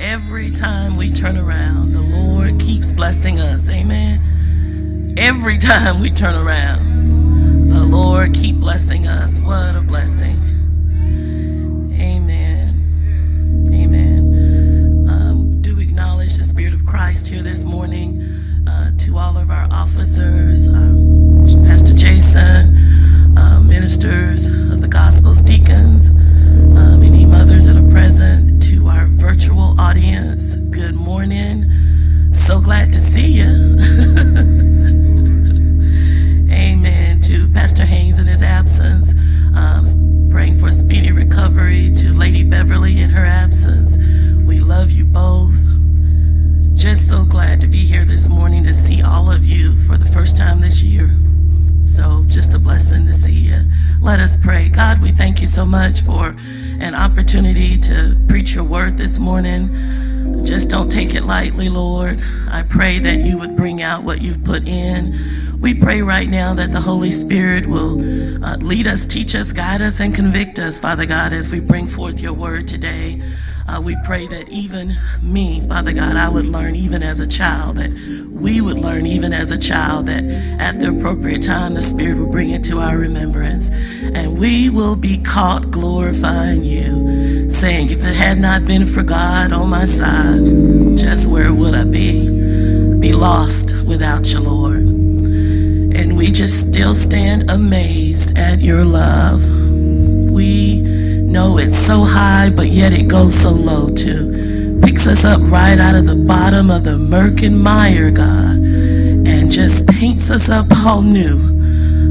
Every time we turn around, the Lord keeps blessing us. Amen. Every time we turn around, the Lord keep blessing us. What a blessing. Amen. Amen. Um, do acknowledge the Spirit of Christ here this morning uh, to all of our officers, uh, Pastor Jason, uh, ministers of the Gospels, deacons, um, virtual audience. Good morning. So glad to see you. Amen. To Pastor Haynes in his absence, um, praying for a speedy recovery. To Lady Beverly in her absence, we love you both. Just so glad to be here this morning to see all of you for the first time this year. So, just a blessing to see you. Let us pray. God, we thank you so much for an opportunity to preach your word this morning. Just don't take it lightly, Lord. I pray that you would bring out what you've put in. We pray right now that the Holy Spirit will uh, lead us, teach us, guide us, and convict us, Father God, as we bring forth your word today. Uh, we pray that even me, Father God, I would learn even as a child, that we would learn even as a child, that at the appropriate time the Spirit will bring it to our remembrance. And we will be caught glorifying you, saying, If it had not been for God on my side, just where would I be? Be lost without you, Lord. And we just still stand amazed at your love. We know it's so high, but yet it goes so low too. Picks us up right out of the bottom of the murk and mire, God, and just paints us up all new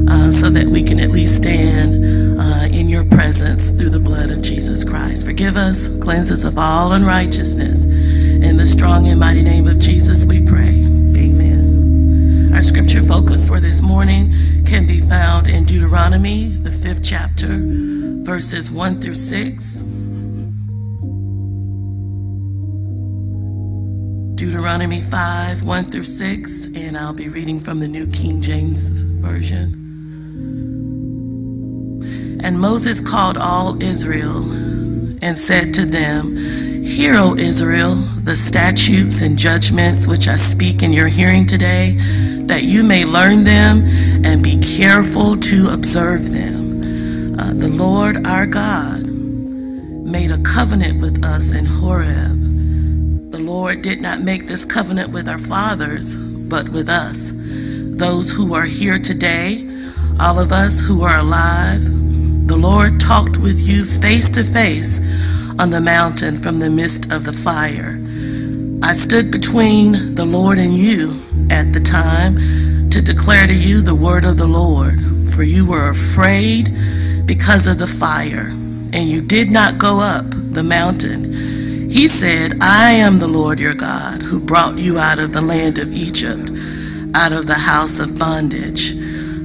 uh, so that we can at least stand uh, in your presence through the blood of Jesus Christ. Forgive us, cleanse us of all unrighteousness. In the strong and mighty name of Jesus, we pray. Amen. Our scripture focus for this morning can be found in Deuteronomy, the fifth chapter verses 1 through 6. Deuteronomy 5, 1 through 6, and I'll be reading from the New King James Version. And Moses called all Israel and said to them, Hear, O Israel, the statutes and judgments which I speak in your hearing today, that you may learn them and be careful to observe them the Lord our God made a covenant with us in Horeb. The Lord did not make this covenant with our fathers, but with us, those who are here today, all of us who are alive. The Lord talked with you face to face on the mountain from the midst of the fire. I stood between the Lord and you at the time to declare to you the word of the Lord, for you were afraid because of the fire, and you did not go up the mountain. He said, I am the Lord your God who brought you out of the land of Egypt, out of the house of bondage.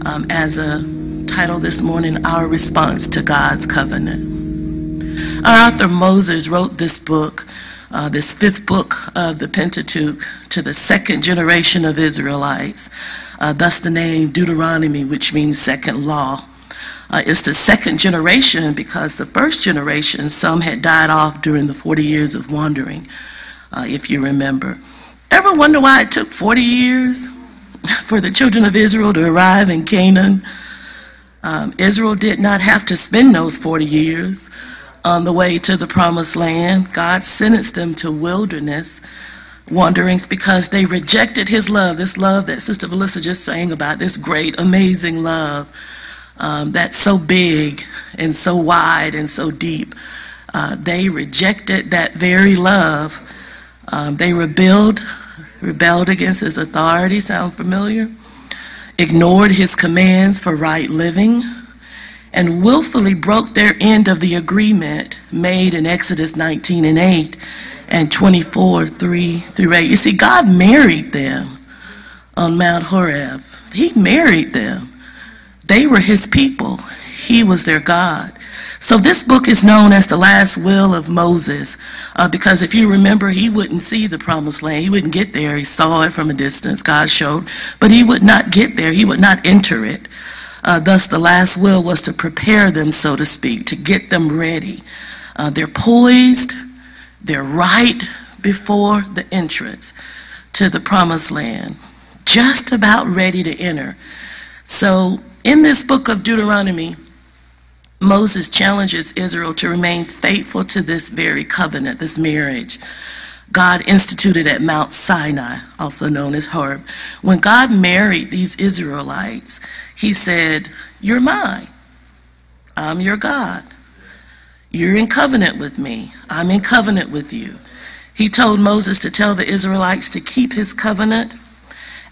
Um, as a title this morning, Our Response to God's Covenant. Our author Moses wrote this book, uh, this fifth book of the Pentateuch, to the second generation of Israelites. Uh, thus the name Deuteronomy, which means second law uh, is the second generation because the first generation, some had died off during the 40 years of wandering, uh, if you remember. Ever wonder why it took 40 years for the children of Israel to arrive in Canaan? Um, Israel did not have to spend those 40 years on the way to the promised land. God sentenced them to wilderness wanderings because they rejected his love, this love that Sister Melissa just sang about, this great, amazing love um, that's so big and so wide and so deep. Uh, they rejected that very love. Um, they rebelled, rebelled against his authority. Sound familiar? Ignored his commands for right living, and willfully broke their end of the agreement made in Exodus 19 and 8 and 24 3 through 8. You see, God married them on Mount Horeb. He married them. They were his people. He was their God. So this book is known as the last will of Moses uh, because if you remember, he wouldn't see the promised land. He wouldn't get there. He saw it from a distance, God showed, but he would not get there. He would not enter it. Uh, thus, the last will was to prepare them, so to speak, to get them ready. Uh, they're poised, they're right, before the entrance to the promised land, just about ready to enter. So, in this book of Deuteronomy, Moses challenges Israel to remain faithful to this very covenant, this marriage. God instituted at Mount Sinai, also known as Horeb. When God married these Israelites, he said, You're mine. I'm your God. You're in covenant with me. I'm in covenant with you. He told Moses to tell the Israelites to keep his covenant,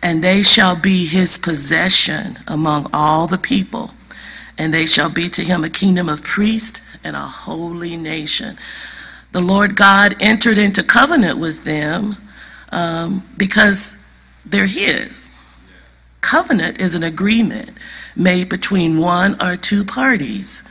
and they shall be his possession among all the people, and they shall be to him a kingdom of priests and a holy nation. The Lord God entered into covenant with them um, because they're his. Covenant is an agreement made between one or two parties.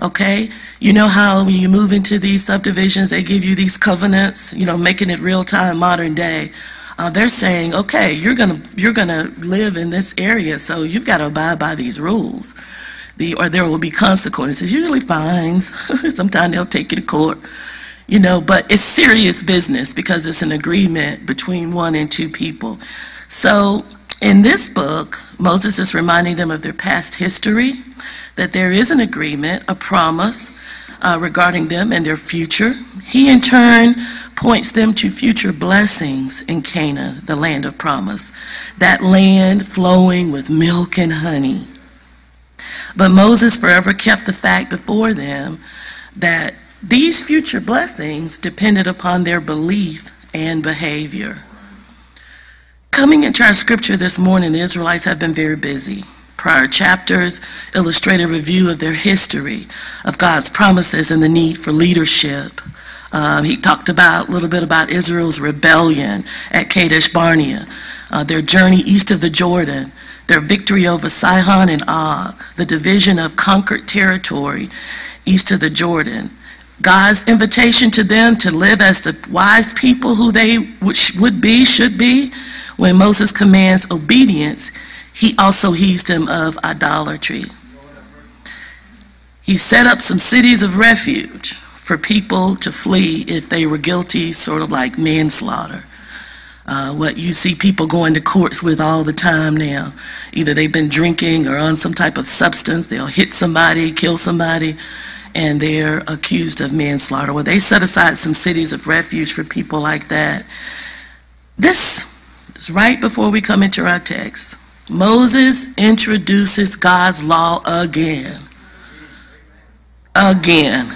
Okay? You know how when you move into these subdivisions, they give you these covenants, you know, making it real time, modern day. Uh, they're saying, okay, you're gonna you're gonna live in this area, so you've got to abide by these rules. The, or there will be consequences, usually fines. Sometimes they'll take you to court, you know, but it's serious business because it's an agreement between one and two people. So in this book, Moses is reminding them of their past history, that there is an agreement, a promise uh, regarding them and their future. He, in turn, points them to future blessings in Canaan, the land of promise, that land flowing with milk and honey. But Moses forever kept the fact before them that these future blessings depended upon their belief and behavior. Coming into our scripture this morning, the Israelites have been very busy. Prior chapters illustrate a review of their history, of God's promises and the need for leadership. Um, he talked about a little bit about Israel's rebellion at Kadesh Barnea, uh, their journey east of the Jordan, their victory over Sihon and Og, the division of conquered territory east of the Jordan, God's invitation to them to live as the wise people who they would be, should be, when Moses commands obedience, he also heeds them of idolatry. He set up some cities of refuge for people to flee if they were guilty, sort of like manslaughter. Uh, what you see people going to courts with all the time now. Either they've been drinking or on some type of substance, they'll hit somebody, kill somebody, and they're accused of manslaughter. Well, they set aside some cities of refuge for people like that. This is right before we come into our text. Moses introduces God's law again. Again.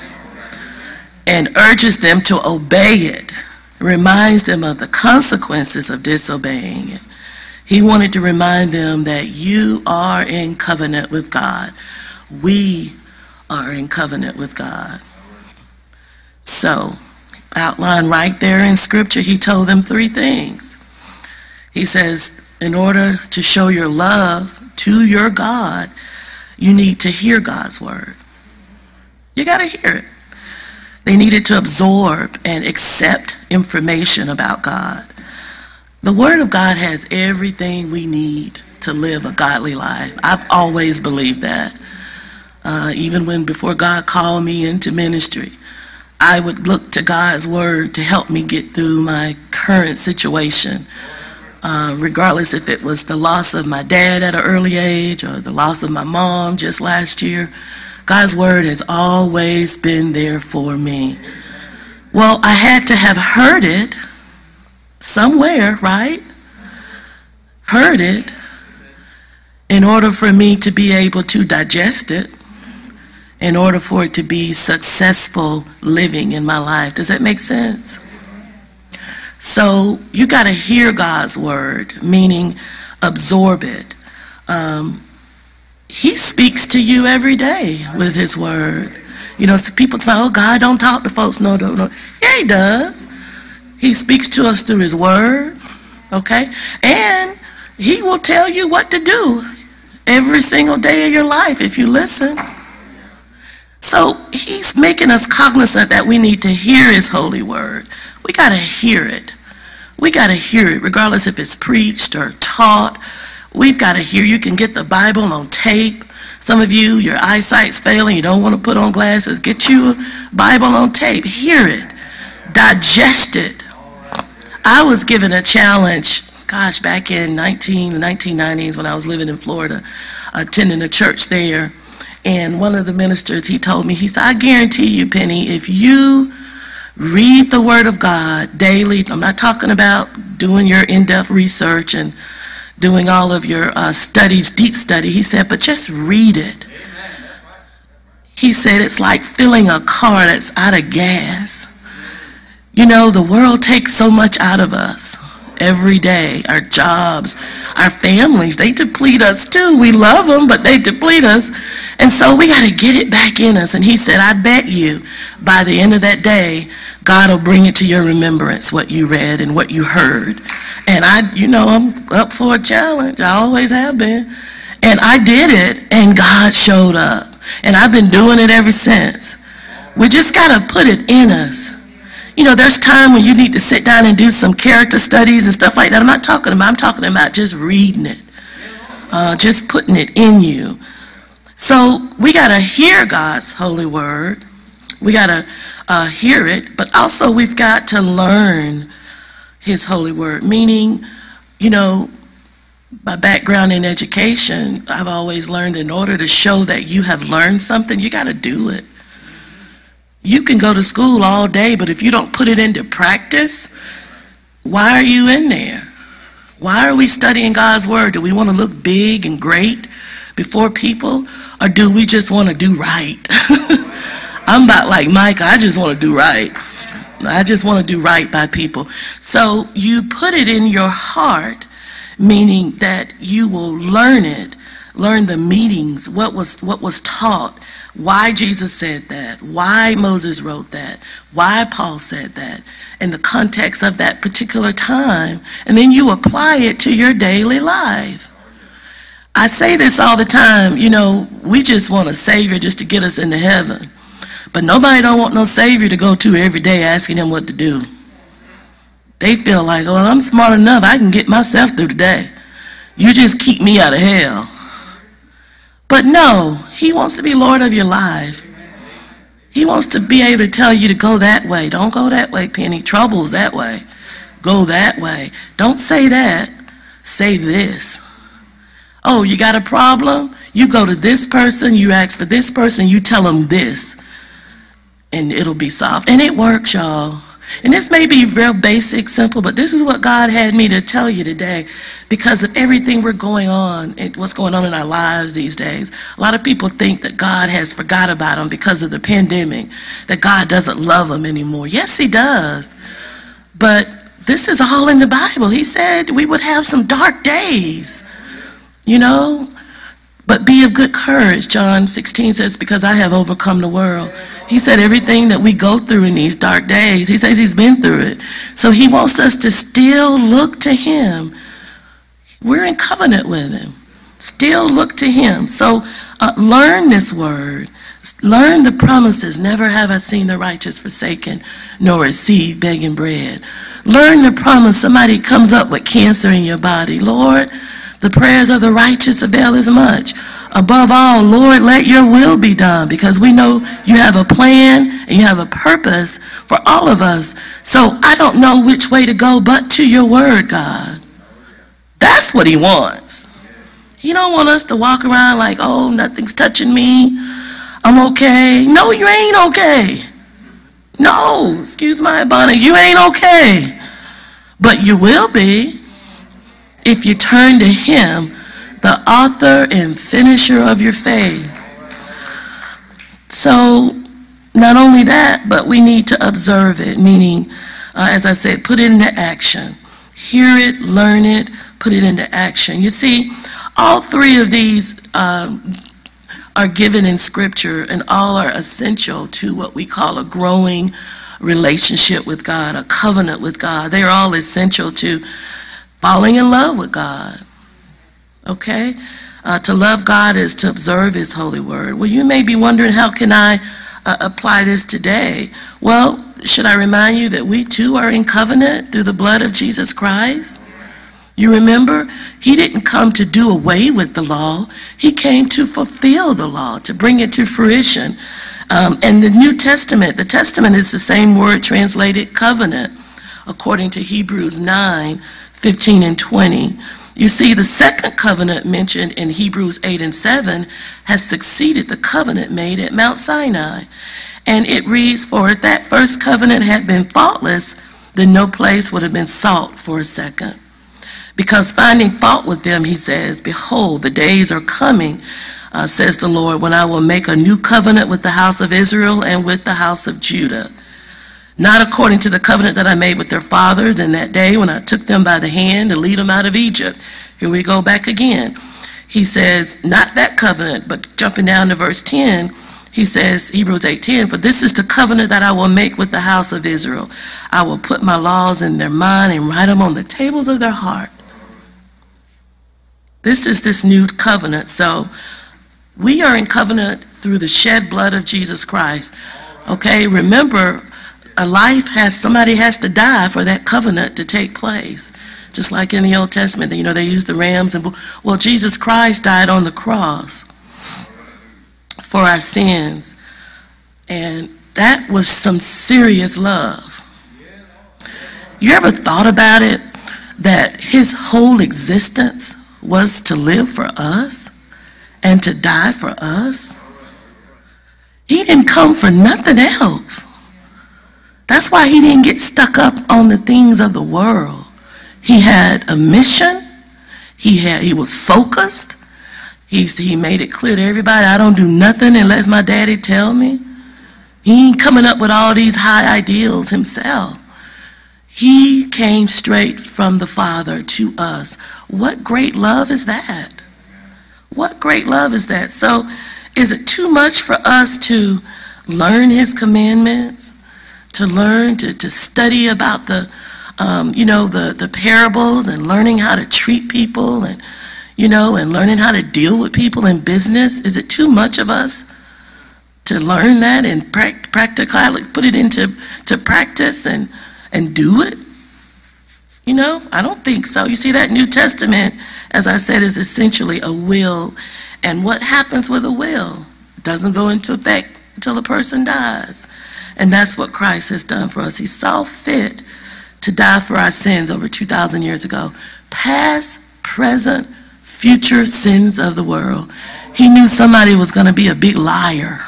And urges them to obey it. Reminds them of the consequences of disobeying it. He wanted to remind them that you are in covenant with God. We are in covenant with God. So, outlined right there in Scripture, he told them three things. He says, in order to show your love to your God, you need to hear God's word. You got to hear it. They needed to absorb and accept information about God. The Word of God has everything we need to live a godly life. I've always believed that. Uh, even when before God called me into ministry, I would look to God's Word to help me get through my current situation. Uh, regardless if it was the loss of my dad at an early age or the loss of my mom just last year. God's word has always been there for me. Well, I had to have heard it somewhere, right? Heard it in order for me to be able to digest it, in order for it to be successful living in my life. Does that make sense? So you got to hear God's word, meaning absorb it. Um, he speaks to you every day with his word. You know, so people say, oh, God don't talk to folks. No, no, no. Yeah, he does. He speaks to us through his word, okay? And he will tell you what to do every single day of your life if you listen. So he's making us cognizant that we need to hear his holy word. We got to hear it. We got to hear it, regardless if it's preached or taught. We've got to hear. You can get the Bible on tape. Some of you, your eyesight's failing. You don't want to put on glasses. Get you a Bible on tape. Hear it. Digest it. I was given a challenge, gosh, back in 19, the 1990s when I was living in Florida, attending a church there. And one of the ministers, he told me, he said, I guarantee you, Penny, if you read the Word of God daily, I'm not talking about doing your in depth research and doing all of your uh, studies, deep study. He said, but just read it. He said, it's like filling a car that's out of gas. You know, the world takes so much out of us every day. Our jobs, our families, they deplete us too. We love them, but they deplete us. And so we got to get it back in us. And he said, I bet you by the end of that day, God will bring it to your remembrance what you read and what you heard. And I, you know, I'm up for a challenge. I always have been. And I did it, and God showed up. And I've been doing it ever since. We just got to put it in us. You know, there's time when you need to sit down and do some character studies and stuff like that. I'm not talking about, I'm talking about just reading it, uh, just putting it in you. So we got to hear God's holy word. We got to uh, hear it, but also we've got to learn his holy word, meaning, you know, my background in education, I've always learned in order to show that you have learned something, you got to do it. You can go to school all day, but if you don't put it into practice, why are you in there? Why are we studying God's Word? Do we want to look big and great before people? Or do we just want to do right? I'm about like Mike, I just want to do right. I just want to do right by people. So you put it in your heart, meaning that you will learn it, learn the meanings, what was, what was taught, why Jesus said that, why Moses wrote that, why Paul said that, in the context of that particular time, and then you apply it to your daily life. I say this all the time, you know, we just want a savior just to get us into heaven. But nobody don't want no savior to go to every day asking him what to do. They feel like, well, I'm smart enough, I can get myself through the day. You just keep me out of hell. But no, he wants to be Lord of your life. He wants to be able to tell you to go that way. Don't go that way, Penny. Trouble's that way. Go that way. Don't say that. Say this. Oh, you got a problem? You go to this person, you ask for this person, you tell them this, and it'll be solved. And it works, y'all. And this may be real basic, simple, but this is what God had me to tell you today because of everything we're going on and what's going on in our lives these days. A lot of people think that God has forgot about them because of the pandemic, that God doesn't love them anymore. Yes, He does. But this is all in the Bible. He said we would have some dark days, you know, but be of good courage, John 16 says, because I have overcome the world. He said everything that we go through in these dark days, he says he's been through it. So he wants us to still look to him. We're in covenant with him. Still look to him. So uh, learn this word. Learn the promises. Never have I seen the righteous forsaken, nor a seed begging bread. Learn the promise. Somebody comes up with cancer in your body. Lord, the prayers of the righteous avail as much. Above all, Lord, let your will be done because we know you have a plan and you have a purpose for all of us. So I don't know which way to go but to your word, God. That's what he wants. He don't want us to walk around like, oh, nothing's touching me. I'm okay. No, you ain't okay. No, excuse my bonnet, you ain't okay. But you will be if you turn to Him, the author and finisher of your faith. So, not only that, but we need to observe it, meaning, uh, as I said, put it into action. Hear it, learn it, put it into action. You see, all three of these um, are given in Scripture, and all are essential to what we call a growing relationship with God, a covenant with God. They are all essential to falling in love with God. Okay? Uh, to love God is to observe His holy word. Well, you may be wondering, how can I uh, apply this today? Well, should I remind you that we too are in covenant through the blood of Jesus Christ? You remember, he didn't come to do away with the law. He came to fulfill the law, to bring it to fruition. Um, and the New Testament, the Testament is the same word translated covenant. according to Hebrews 9 15 and 20. You see, the second covenant mentioned in Hebrews 8 and 7 has succeeded the covenant made at Mount Sinai. And it reads, For if that first covenant had been faultless, then no place would have been sought for a second. Because finding fault with them, he says, Behold, the days are coming, uh, says the Lord, when I will make a new covenant with the house of Israel and with the house of Judah. Not according to the covenant that I made with their fathers in that day when I took them by the hand to lead them out of Egypt. Here we go back again. He says, not that covenant, but jumping down to verse 10, he says, Hebrews 8:10, for this is the covenant that I will make with the house of Israel. I will put my laws in their mind and write them on the tables of their heart. This is this new covenant. So we are in covenant through the shed blood of Jesus Christ. Okay, remember, a life has, somebody has to die for that covenant to take place. Just like in the Old Testament, you know, they used the rams and, well, Jesus Christ died on the cross for our sins. And that was some serious love. You ever thought about it? That his whole existence was to live for us and to die for us. He didn't come for nothing else. That's why he didn't get stuck up on the things of the world. He had a mission. He had he was focused. He's, he made it clear to everybody, I don't do nothing unless my daddy tell me. He ain't coming up with all these high ideals himself. He came straight from the Father to us. What great love is that? What great love is that? So, is it too much for us to learn His commandments, to learn to, to study about the, um, you know, the the parables and learning how to treat people and, you know, and learning how to deal with people in business? Is it too much of us to learn that and practically put it into to practice and and do it? You know, I don't think so. You see, that New Testament, as I said, is essentially a will. And what happens with a will? Doesn't go into effect until the person dies. And that's what Christ has done for us. He saw fit to die for our sins over 2,000 years ago. Past, present, future sins of the world. He knew somebody was going to be a big liar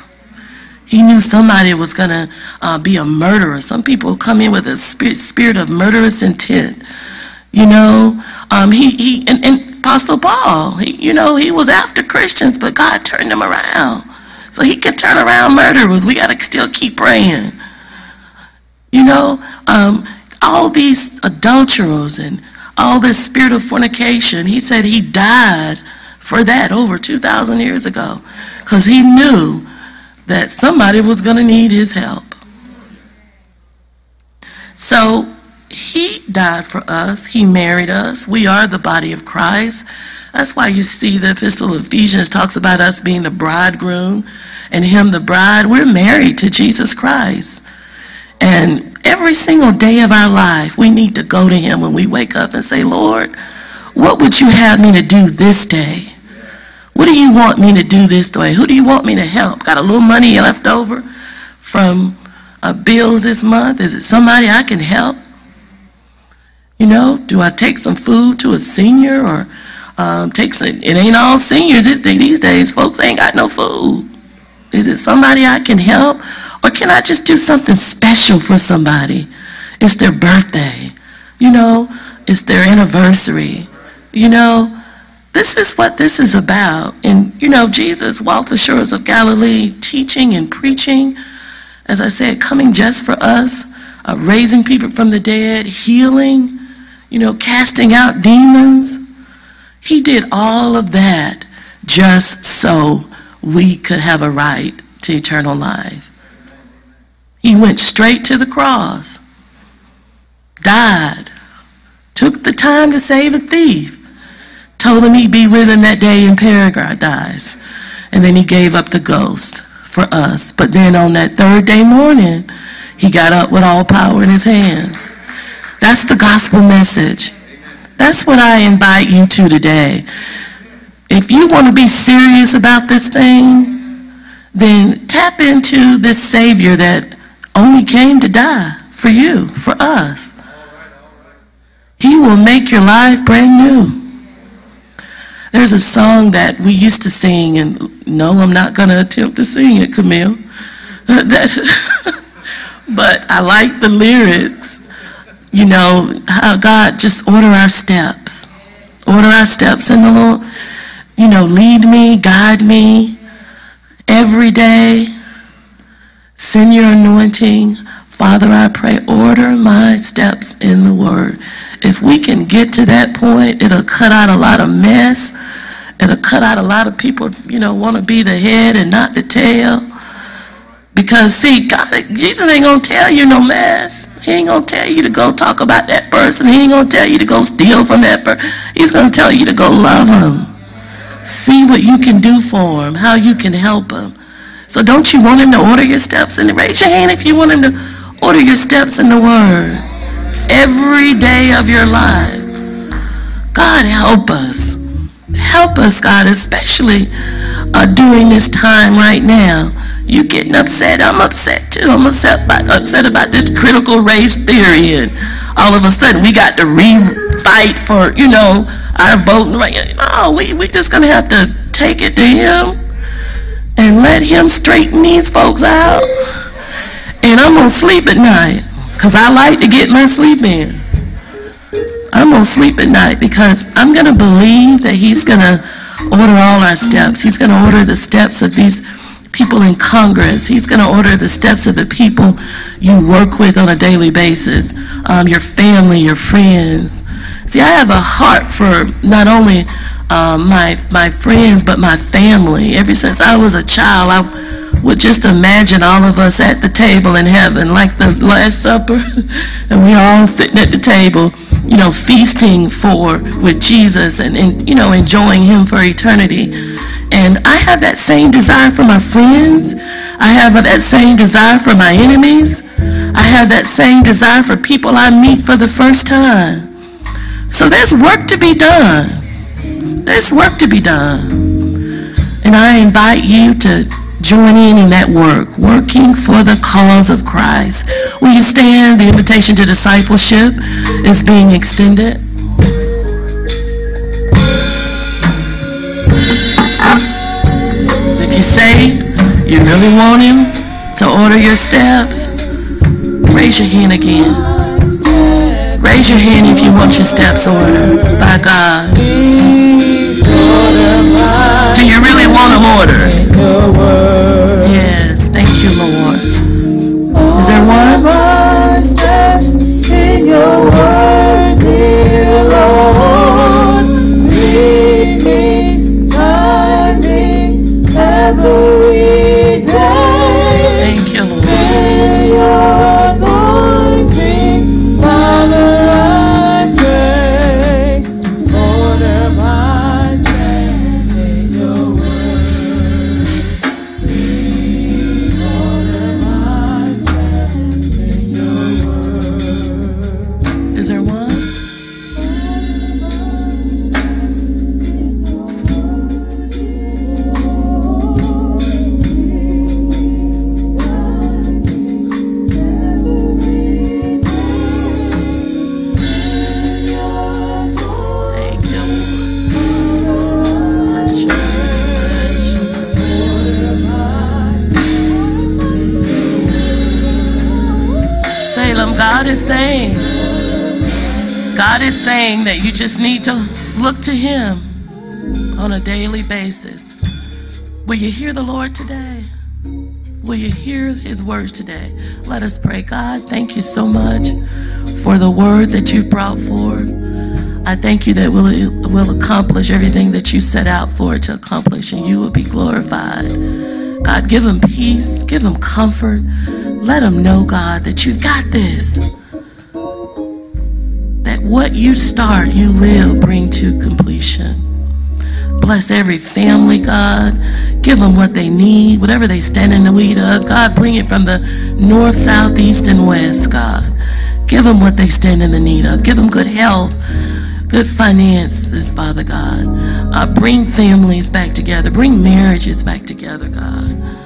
he knew somebody was going to uh, be a murderer. Some people come in with a spirit, spirit of murderous intent. You know, um, he, he and, and Apostle Paul, he, you know, he was after Christians, but God turned him around. So he can turn around murderers. We got to still keep praying. You know, um, all these adulterers and all this spirit of fornication, he said he died for that over 2,000 years ago because he knew that somebody was going to need his help. So he died for us. He married us. We are the body of Christ. That's why you see the epistle of Ephesians talks about us being the bridegroom and him the bride. We're married to Jesus Christ. And every single day of our life, we need to go to him when we wake up and say, Lord, what would you have me to do this day? What do you want me to do this day? Who do you want me to help? Got a little money left over from uh, bills this month? Is it somebody I can help? You know, do I take some food to a senior or um, take some? It ain't all seniors these days. Folks ain't got no food. Is it somebody I can help? Or can I just do something special for somebody? It's their birthday. You know, it's their anniversary. You know, this is what this is about. And, you know, Jesus walked the shores of Galilee teaching and preaching, as I said, coming just for us, uh, raising people from the dead, healing, you know, casting out demons. He did all of that just so we could have a right to eternal life. He went straight to the cross, died, took the time to save a thief told him he'd be with him that day in paradise. And then he gave up the ghost for us. But then on that third day morning, he got up with all power in his hands. That's the gospel message. That's what I invite you to today. If you want to be serious about this thing, then tap into this Savior that only came to die for you, for us. He will make your life brand new. There's a song that we used to sing, and no, I'm not going to attempt to sing it, Camille. but I like the lyrics. You know, how God just order our steps. Order our steps in the Lord. You know, lead me, guide me every day. Send your anointing. Father, I pray, order my steps in the word. If we can get to that point, it'll cut out a lot of mess. It'll cut out a lot of people, you know, want to be the head and not the tail. Because see, God, Jesus ain't gonna tell you no mess. He ain't gonna tell you to go talk about that person. He ain't gonna tell you to go steal from that person. He's gonna tell you to go love him. See what you can do for him, how you can help him. So don't you want him to order your steps? And raise your hand if you want him to order your steps in the word every day of your life. God help us. Help us, God, especially uh, during this time right now you getting upset. I'm upset too. I'm upset about, upset about this critical race theory, and all of a sudden we got to re-fight for you know our voting right. No, we we just gonna have to take it to him and let him straighten these folks out. And I'm gonna sleep at night because I like to get my sleep in. I'm gonna sleep at night because I'm gonna believe that he's gonna order all our steps. He's gonna order the steps of these people in Congress. He's going to order the steps of the people you work with on a daily basis, um, your family, your friends. See, I have a heart for not only um, my my friends but my family. Ever since I was a child, I would just imagine all of us at the table in heaven, like the Last Supper, and we all sitting at the table, you know, feasting for with Jesus and, and you know enjoying Him for eternity. And I have that same desire for my friends. I have that same desire for my enemies. I have that same desire for people I meet for the first time. So there's work to be done. There's work to be done. And I invite you to join in in that work, working for the cause of Christ. Will you stand? The invitation to discipleship is being extended. If you say you really want him to order your steps, raise your hand again. Raise your hand if you want your steps ordered by God. Do you really want them ordered? Yes, thank you, Lord. Is there one? Just need to look to Him on a daily basis. Will you hear the Lord today? Will you hear His words today? Let us pray. God, thank you so much for the word that you've brought forth. I thank you that we'll, will accomplish everything that you set out for to accomplish, and you will be glorified. God, give them peace, give them comfort. Let them know, God, that you've got this what you start, you will bring to completion. Bless every family, God. Give them what they need, whatever they stand in the need of. God, bring it from the north, south, east, and west, God. Give them what they stand in the need of. Give them good health, good finances, Father God. Uh, bring families back together. Bring marriages back together, God.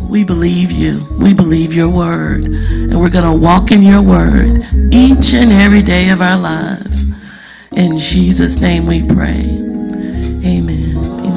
We believe you. We believe your word. And we're going to walk in your word each and every day of our lives. In Jesus' name we pray. Amen.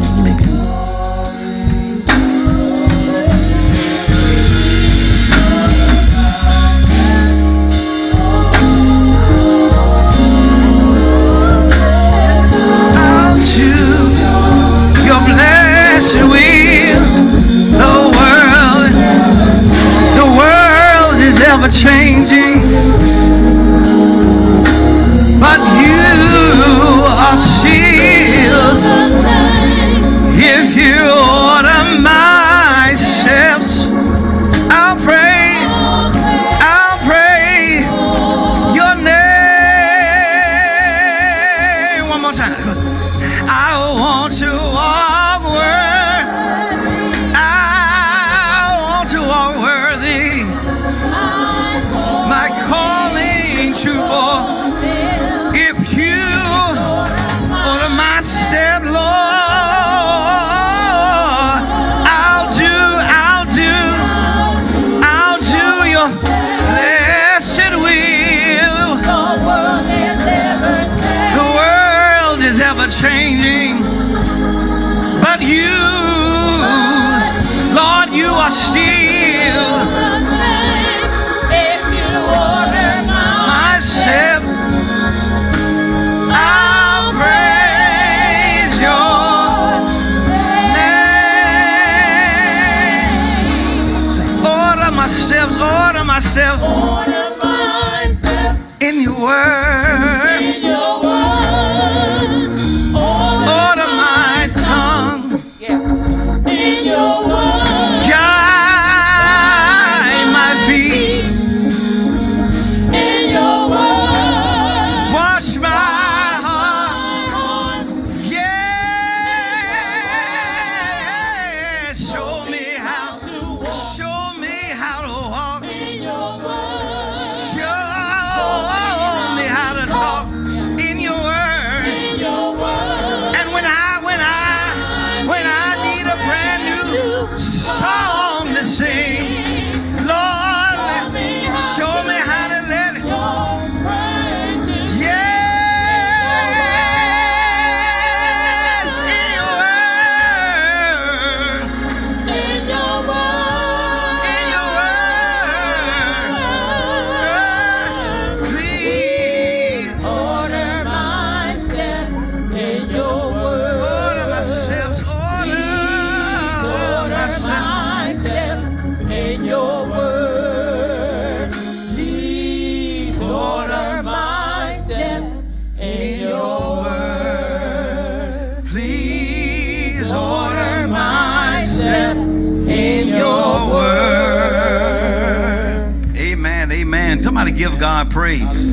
Give God praise.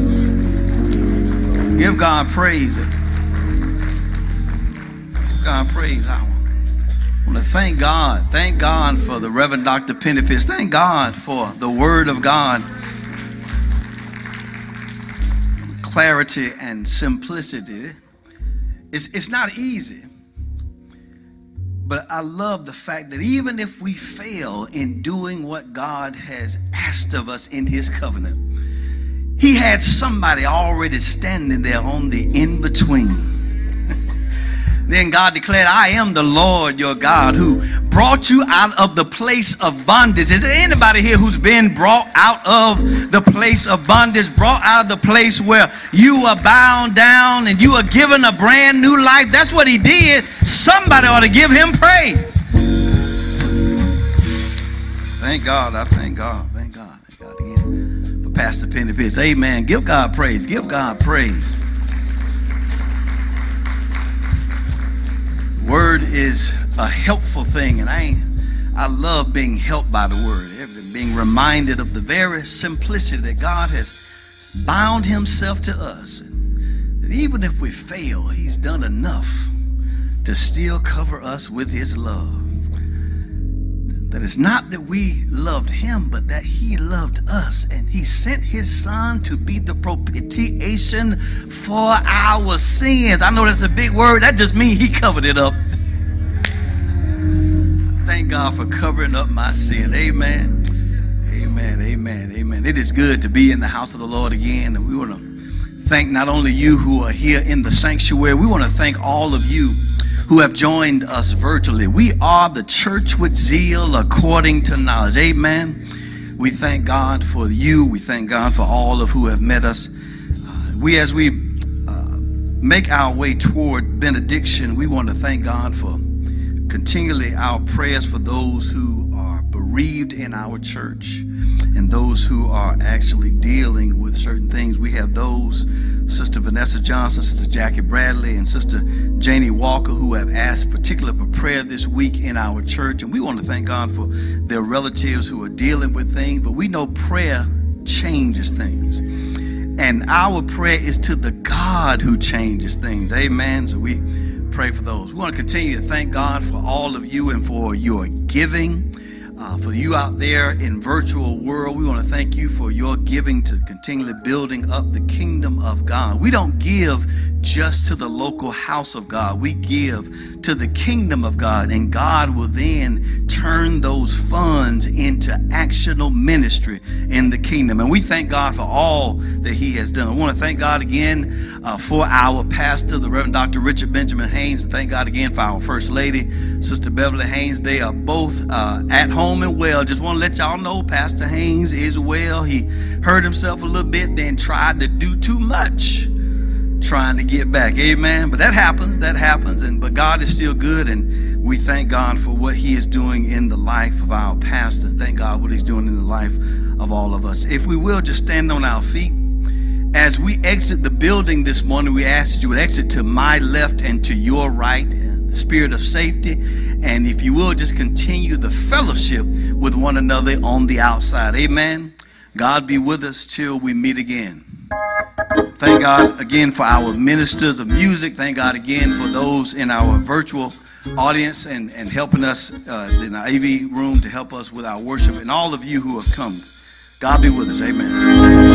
Give God praise. Give God praise. I want to thank God. Thank God for the Reverend Dr. Pennyfish. Thank God for the Word of God. Clarity and simplicity. It's, it's not easy. But I love the fact that even if we fail in doing what God has asked of us in His covenant, He had somebody already standing there on the in between. Then God declared, I am the Lord your God who brought you out of the place of bondage. Is there anybody here who's been brought out of the place of bondage, brought out of the place where you are bound down and you are given a brand new life? That's what he did. Somebody ought to give him praise. Thank God. I. Thank God. Pastor Penny Pitts. Amen. Give God praise. Give God praise. Word is a helpful thing, and I I love being helped by the word. Being reminded of the very simplicity that God has bound Himself to us. That even if we fail, He's done enough to still cover us with His love. That it's not that we loved Him, but that He loved us, and He sent His Son to be the propitiation for our sins. I know that's a big word. That just means He covered it up. Thank God for covering up my sin. Amen. Amen. Amen. Amen. It is good to be in the house of the Lord again, and we want to thank not only you who are here in the sanctuary, we want to thank all of you who have joined us virtually. We are the church with zeal according to knowledge. Amen. We thank God for you. We thank God for all of who have met us. Uh, we, as we uh, make our way toward benediction, we want to thank God for continually our prayers for those who bereaved in our church and those who are actually dealing with certain things. We have those, Sister Vanessa Johnson, Sister Jackie Bradley, and Sister Janie Walker, who have asked particular for prayer this week in our church. And we want to thank God for their relatives who are dealing with things. But we know prayer changes things. And our prayer is to the God who changes things. Amen. So we pray for those. We want to continue to thank God for all of you and for your giving. Uh, for you out there in virtual world, we want to thank you for your giving to continually building up the kingdom of God. We don't give just to the local house of God. We give to the kingdom of God, and God will then turn those funds into actional ministry in the kingdom. And we thank God for all that He has done. I want to thank God again uh, for our pastor, the Reverend Dr. Richard Benjamin Haynes. Thank God again for our First Lady, Sister Beverly Haynes. They are both uh, at home and well. Just want to let y'all know Pastor Haynes is well. He hurt himself a little bit, then tried to do too much trying to get back. Amen. But that happens. That happens. And but God is still good, and we thank God for what He is doing in the life of our pastor. Thank God what He's doing in the life of all of us. If we will just stand on our feet. As we exit the building this morning, we ask that you would exit to my left and to your right, the spirit of safety. And if you will, just continue the fellowship with one another on the outside. Amen. God be with us till we meet again. Thank God again for our ministers of music. Thank God again for those in our virtual audience and, and helping us uh, in the AV room to help us with our worship and all of you who have come. God be with us. Amen.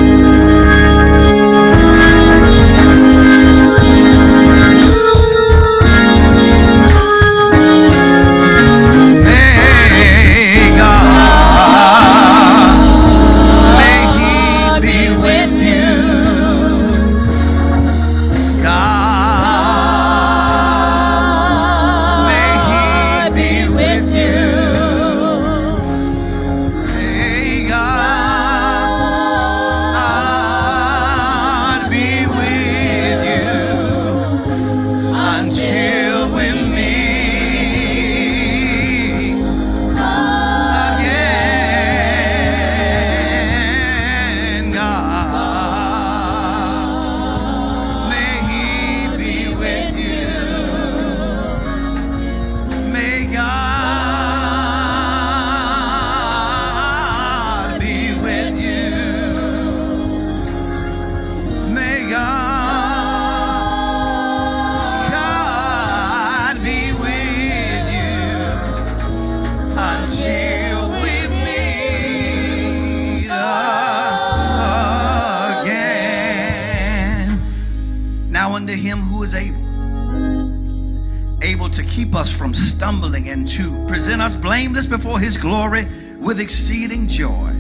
Stumbling and to present us blameless before his glory with exceeding joy.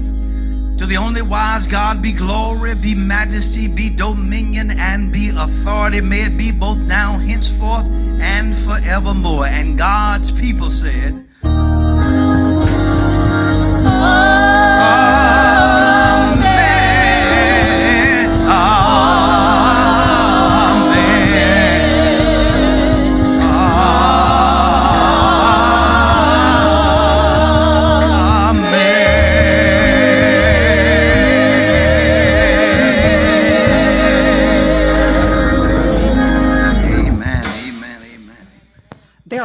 To the only wise God be glory, be majesty, be dominion, and be authority. May it be both now, henceforth, and forevermore. And God's people said,